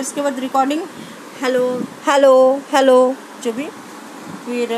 उसके बाद recording hello hello hello जो भी फिर